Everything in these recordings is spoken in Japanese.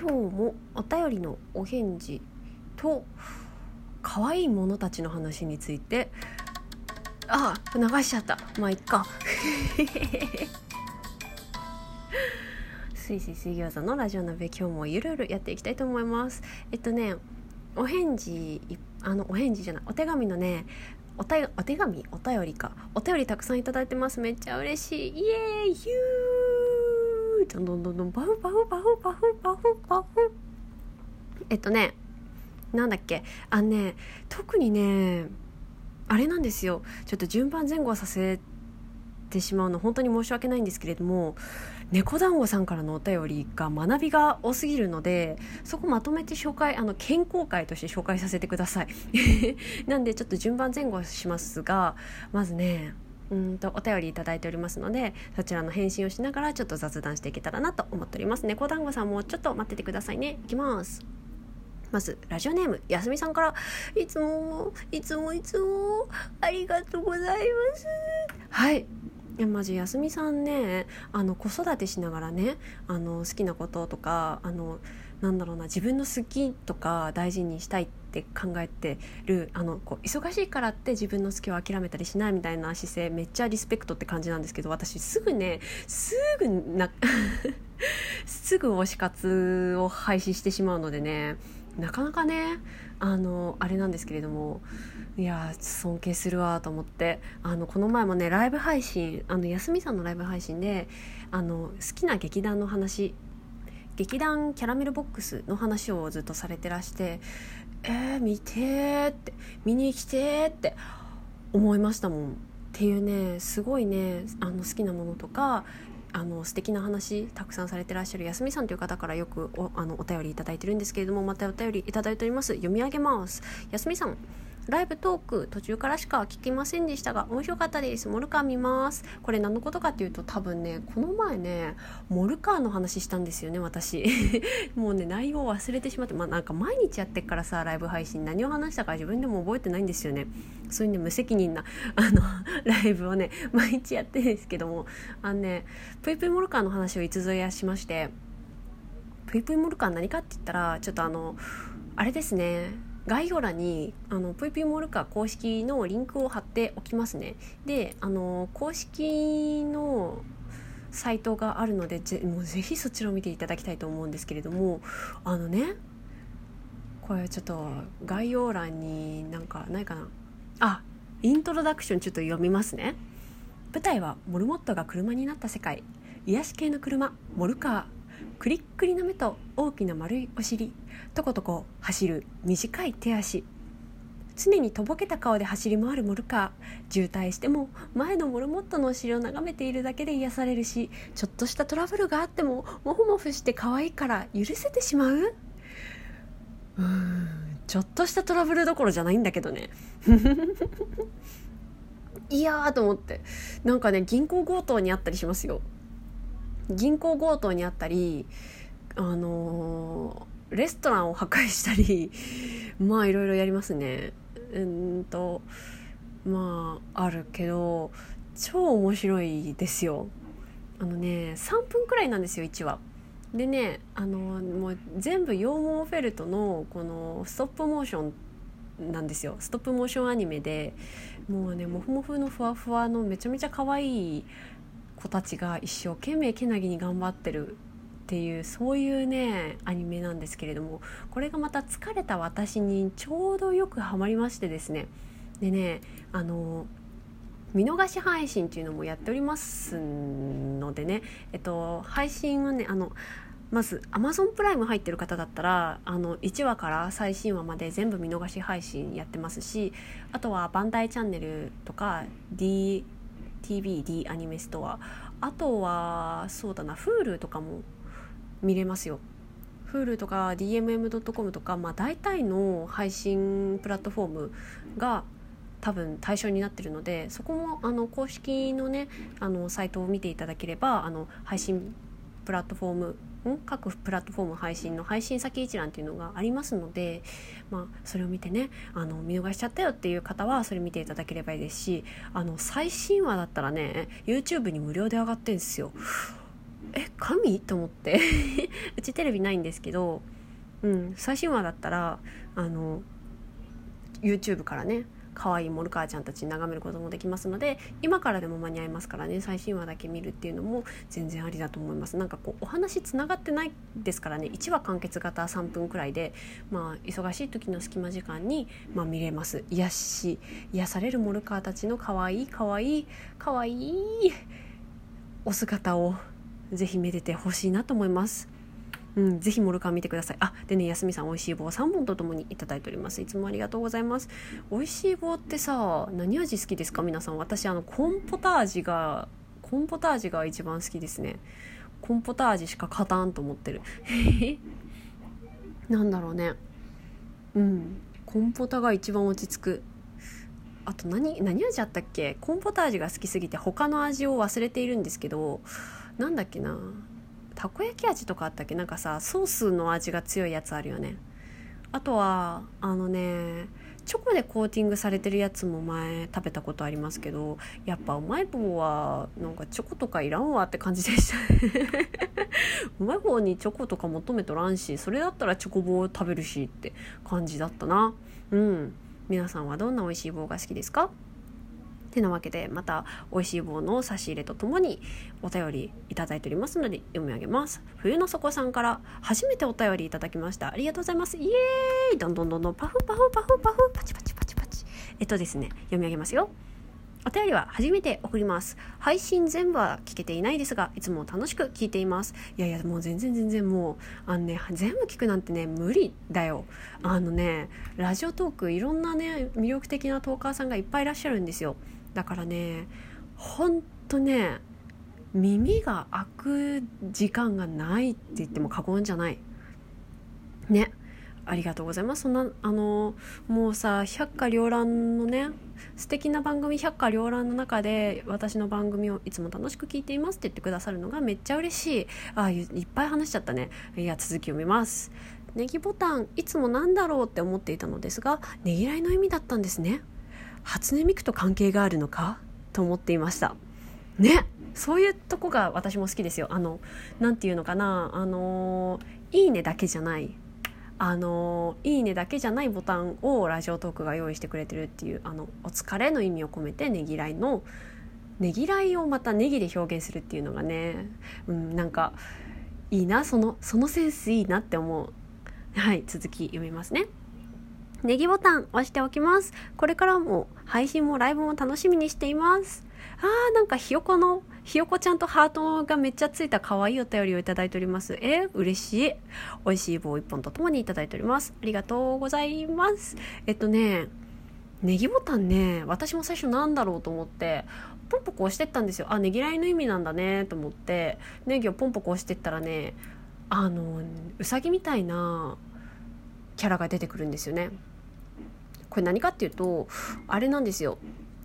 今日もお便りのお返事と可愛いものたちの話について。ああ流しちゃった。まあいっか。すいすい水餃子のラジオ鍋今日もゆるゆるやっていきたいと思います。えっとねお返事あのお返事じゃないお手紙のねおたお手紙？お便りか。お便りたくさんいただいてます。めっちゃ嬉しい。イエーイヒュー。どんどんどんどんバフバフバフバフバフバフ。えっとねなんだっけ？あのね特にねあれなんですよ。ちょっと順番前後させてしまうの本当に申し訳ないんですけれども猫団子さんからのお便りが学びが多すぎるのでそこまとめて紹介あの健康会として紹介させてください。なんでちょっと順番前後しますがまずねうんとお便りいただいておりますのでそちらの返信をしながらちょっと雑談していけたらなと思っております。猫団子さんもちょっと待っててくださいね。いきます。まずラジオネームやすみさんから。いつもいつもいつもありがとうございます。はい。いやマジやすみさんねあの子育てしながらねあの好きなこととかあのなんだろうな自分の好きとか大事にしたいって考えてるあのこう忙しいからって自分の好きを諦めたりしないみたいな姿勢めっちゃリスペクトって感じなんですけど私すぐねすぐな すぐ推し活を廃止してしまうのでねなかなかねあのあれなんですけれどもいや尊敬するわと思ってあのこの前もねライブ配信あの休みさんのライブ配信であの好きな劇団の話劇団キャラメルボックスの話をずっとされてらしてえー、見てって見に来てって思いましたもん。っていうねすごいねあの好きなものとかあの素敵な話たくさんされてらっしゃるやすみさんという方からよくおあのお便りいただいてるんですけれどもまたお便りいただいております。読み上げます。やすみさん。ライブトーク途中からしか聞きませんでしたが面白かったです。モルカー見ます。これ何のことかっていうと多分ねこの前ねモルカーの話したんですよね私。もうね内容忘れてしまってまあなんか毎日やってっからさライブ配信何を話したか自分でも覚えてないんですよね。そういうね無責任なあの ライブをね毎日やってるんですけども。あのねぷいぷいモルカーの話をいつぞやしましてぷいぷいモルカー何かって言ったらちょっとあのあれですね。概要欄にあのぷいぷいモルカ公式のリンクを貼っておきますね。であの公式のサイトがあるのでぜもうぜひそちらを見ていただきたいと思うんですけれどもあのねこれちょっと概要欄になんかないかな？あイントロダクションちょっと読みますね。舞台はモルモットが車になった世界。癒し系の車モルカー。クリックリの目と大きな丸いお尻。とことこ走る短い手足。常にとぼけた顔で走り回るモルカー。渋滞しても前のモルモットのお尻を眺めているだけで癒されるしちょっとしたトラブルがあってもモフモフして可愛いから許せてしまう？うーんちょっとしたトラブルどころじゃないんだけどね。いやーと思って。なんかね銀行強盗にあったりしますよ。銀行強盗にあったりあのー、レストランを破壊したり まあいろいろやりますね。うんとまああるけど超面白いですよ。あのね3分くらいなんですよ1話。でねあのもう全部羊毛フェルトのこのストップモーションなんですよ。ストップモーションアニメでもうねモフモフのふわふわのめちゃめちゃ可愛い子たちが一生懸命けなぎに頑張ってるっていうそういうねアニメなんですけれどもこれがまた疲れた私にちょうどよくハマりましてですね。でねあの見逃し配信っていうのもやっておりますのでねえっと配信はねあのまず Amazon プライム入ってる方だったらあの1話から最新話まで全部見逃し配信やってますしあとはバンダイチャンネルとか D TVD アニメストア。あとはそうだな Hulu とかも見れますよ。Hulu とか DMM.com とか、まあ、大体の配信プラットフォームが多分対象になってるのでそこもあの公式のねあのサイトを見ていただければあの配信プラットフォーム各プラットフォーム配信の配信先一覧っていうのがありますので、まあ、それを見てねあの見逃しちゃったよっていう方はそれ見ていただければいいですしあの最新話だったらね YouTube に無料で上がってんですよ。え神？と思って。うちテレビないんですけど、うん、最新話だったらあの YouTube からね可愛いモルカーちゃんたち眺めることもできますので今からでも間に合いますからね最新話だけ見るっていうのも全然ありだと思いますなんかこうお話つながってないですからね1話完結型3分くらいでまあ忙しい時の隙間時間に、まあ、見れます癒し癒されるモルカーたちの可愛い可愛い可愛いお姿をぜひめでてほしいなと思います。うん、ぜひモルカー見てください。あ、でね、やすみさん、美味しい棒3本とともにいただいております。いつもありがとうございます。美味しい棒ってさ、何味好きですか？皆さん。私、あの、コンポタージュが、コンポタージュが一番好きですね。コンポタージュしか勝たんと思ってる。なんだろうね。うん。コンポタが一番落ち着く。あと何、何味あったっけ？コンポタージュが好きすぎて他の味を忘れているんですけど、なんだっけな。たこ焼き味とかあったっけ？なんかさソースの味が強いやつあるよね。あとはあのねチョコでコーティングされてるやつも前食べたことありますけどやっぱうまい棒はなんかチョコとかいらんわって感じでした。うまい棒にチョコとか求めとらんしそれだったらチョコ棒食べるしって感じだったな。うん。皆さんはどんな美味しい棒が好きですか？てなわけでまた美味しい棒の差し入れとともにお便りいただいておりますので読み上げます冬の底さんから初めてお便りいただきましたありがとうございますイエーイどんどんどんどんパフパフパフパフパチパチパチパチえっとですね読み上げますよお便りは初めて送ります。配信全部は聞けていないですが、いつも楽しく聞いています。いやいや、もう全然全然もう、あのね、全部聞くなんてね、無理だよ。あのね、ラジオトーク、いろんなね、魅力的なトーカーさんがいっぱいいらっしゃるんですよ。だからねほんとね耳が開く時間がないって言っても過言じゃない。ね。ありがとうございます。そんなあのもうさ百花繚乱のね素敵な番組百花繚乱の中で私の番組をいつも楽しく聞いていますって言ってくださるのがめっちゃ嬉しい。あいっぱい話しちゃったね。いや続き読みます。ネギボタンいつもなんだろうって思っていたのですがねぎらいの意味だったんですね。初音ミクと関係があるのか？と思っていました。ね？そういうとこが私も好きですよ。あの何て言うのかな？あのいいねだけじゃない。あのいいねだけじゃないボタンをラジオトークが用意してくれてるっていうあのお疲れの意味を込めてねぎらいのねぎらいをまたネギで表現するっていうのがね、うん、なんかいいなそのそのセンスいいなって思う。はい続き読みますね。ネギボタン押しておきます。これからも配信もライブも楽しみにしています。あー、なんかひよこの、ひよこちゃんとハートがめっちゃついた可愛いお便りをいただいております。えー、嬉しい。美味しい棒一本とともにいただいております。ありがとうございます。えっとね、ネギボタンね、私も最初なんだろうと思って、ポンポコ押してったんですよ。あ、ねぎらいの意味なんだねと思って、ネギをポンポコ押してったらね、あの、うさぎみたいなキャラが出てくるんですよね。これ何かっていうとあれなんですよ。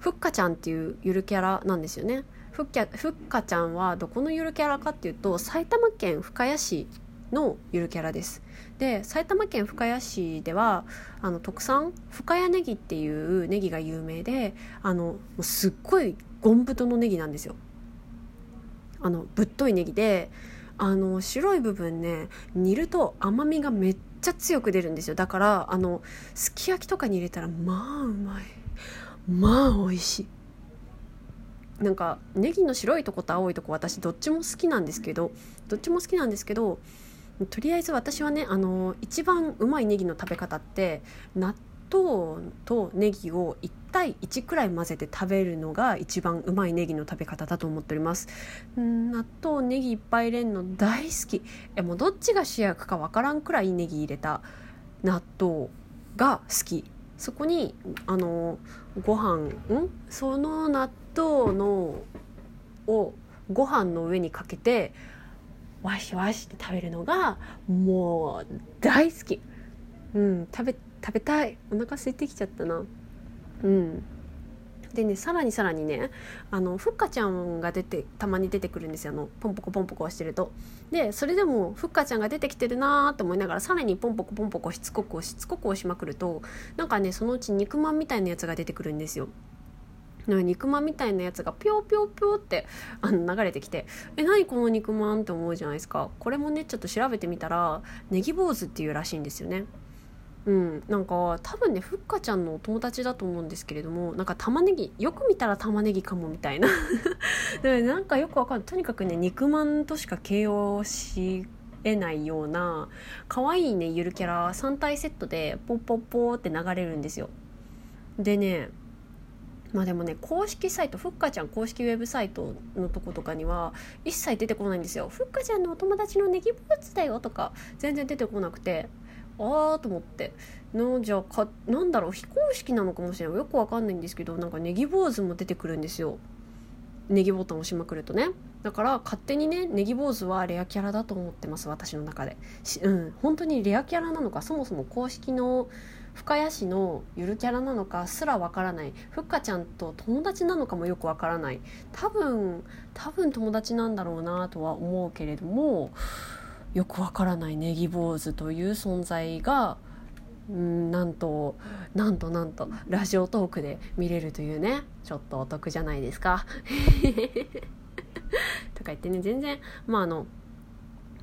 ふっかちゃんっていうゆるキャラなんですよね。ふっふっかちゃんはどこのゆるキャラかっていうと埼玉県深谷市のゆるキャラです。で埼玉県深谷市ではあの特産深谷ネギっていうネギが有名であのすっごいゴン太のネギなんですよ。あのぶっといネギであの白い部分ね煮ると甘みがめっちゃ強く出るんですよ。だからあのすき焼きとかに入れたらまあうまい。まあ美味しい。なんかネギの白いとこと青いとこ私どっちも好きなんですけどどっちも好きなんですけどとりあえず私はねあの一番うまいネギの食べ方って納豆とネギを一対1くらい混ぜて食べるのが一番うまいネギの食べ方だと思っております。納豆ネギいっぱい入れるの大好き。えもうどっちが主役かわからんくらいネギ入れた納豆が好き。そこにあのご飯ん？その納豆のをご飯の上にかけてわしわしって食べるのがもう大好き。うん食べ食べたい。お腹空いてきちゃったな。うん。でねさらにさらにねあのふっかちゃんが出てたまに出てくるんですよあのポンポコポンポコしてると。でそれでもふっかちゃんが出てきてるなーと思いながらさらにポンポコポンポコしつこくしつこく押しまくるとなんかねそのうち肉まんみたいなやつが出てくるんですよ。肉まんみたいなやつがぴょーぴょーぴょーってあの流れてきてえ何この肉まんって思うじゃないですか。これもねちょっと調べてみたらネギ坊主っていうらしいんですよね。うん、なんか多分ねふっかちゃんのお友達だと思うんですけれどもなんか玉ねぎよく見たら玉ねぎかもみたいな。でなんかよくわかんない。とにかくね肉まんとしか形容しえないような可愛いねゆるキャラ3体セットでポッポッポーって流れるんですよ。でねまあでもね公式サイトふっかちゃん公式ウェブサイトのとことかには一切出てこないんですよ。ふっかちゃんのお友達のネギ坊主だよとか全然出てこなくて。ああと思って。のじゃあかなんだろう非公式なのかもしれない。よくわかんないんですけどなんかネギ坊主も出てくるんですよ。ネギボタン押しまくるとね。だから勝手にねネギ坊主はレアキャラだと思ってます私の中で。うん。本当にレアキャラなのかそもそも公式の深谷市のゆるキャラなのかすらわからない。ふっかちゃんと友達なのかもよくわからない。多分多分友達なんだろうなとは思うけれどもよくわからないネギ坊主という存在がうんなんとなんとなんとラジオトークで見れるというねちょっとお得じゃないですか。とか言ってね全然まああの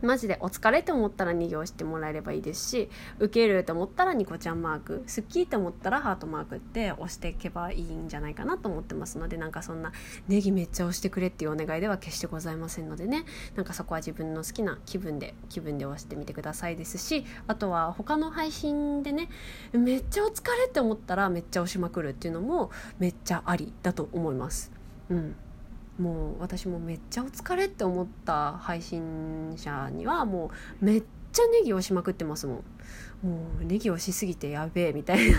マジでお疲れって思ったら2行してもらえればいいですし受けると思ったらニコちゃんマーク。好きって思ったらハートマークって押していけばいいんじゃないかなと思ってますのでなんかそんなネギめっちゃ押してくれっていうお願いでは決してございませんのでね。なんかそこは自分の好きな気分で気分で押してみてくださいですしあとは他の配信でねめっちゃお疲れって思ったらめっちゃ押しまくるっていうのもめっちゃありだと思います。うん。もう私もめっちゃお疲れって思った配信者にはもうめっちゃネギ押しまくってますもん。もうネギ押しすぎてやべえみたいな。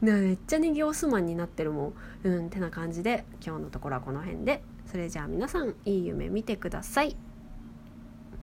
めっちゃネギ押すマンになってるもん。うんてな感じで今日のところはこの辺で。それじゃあ皆さんいい夢見てください。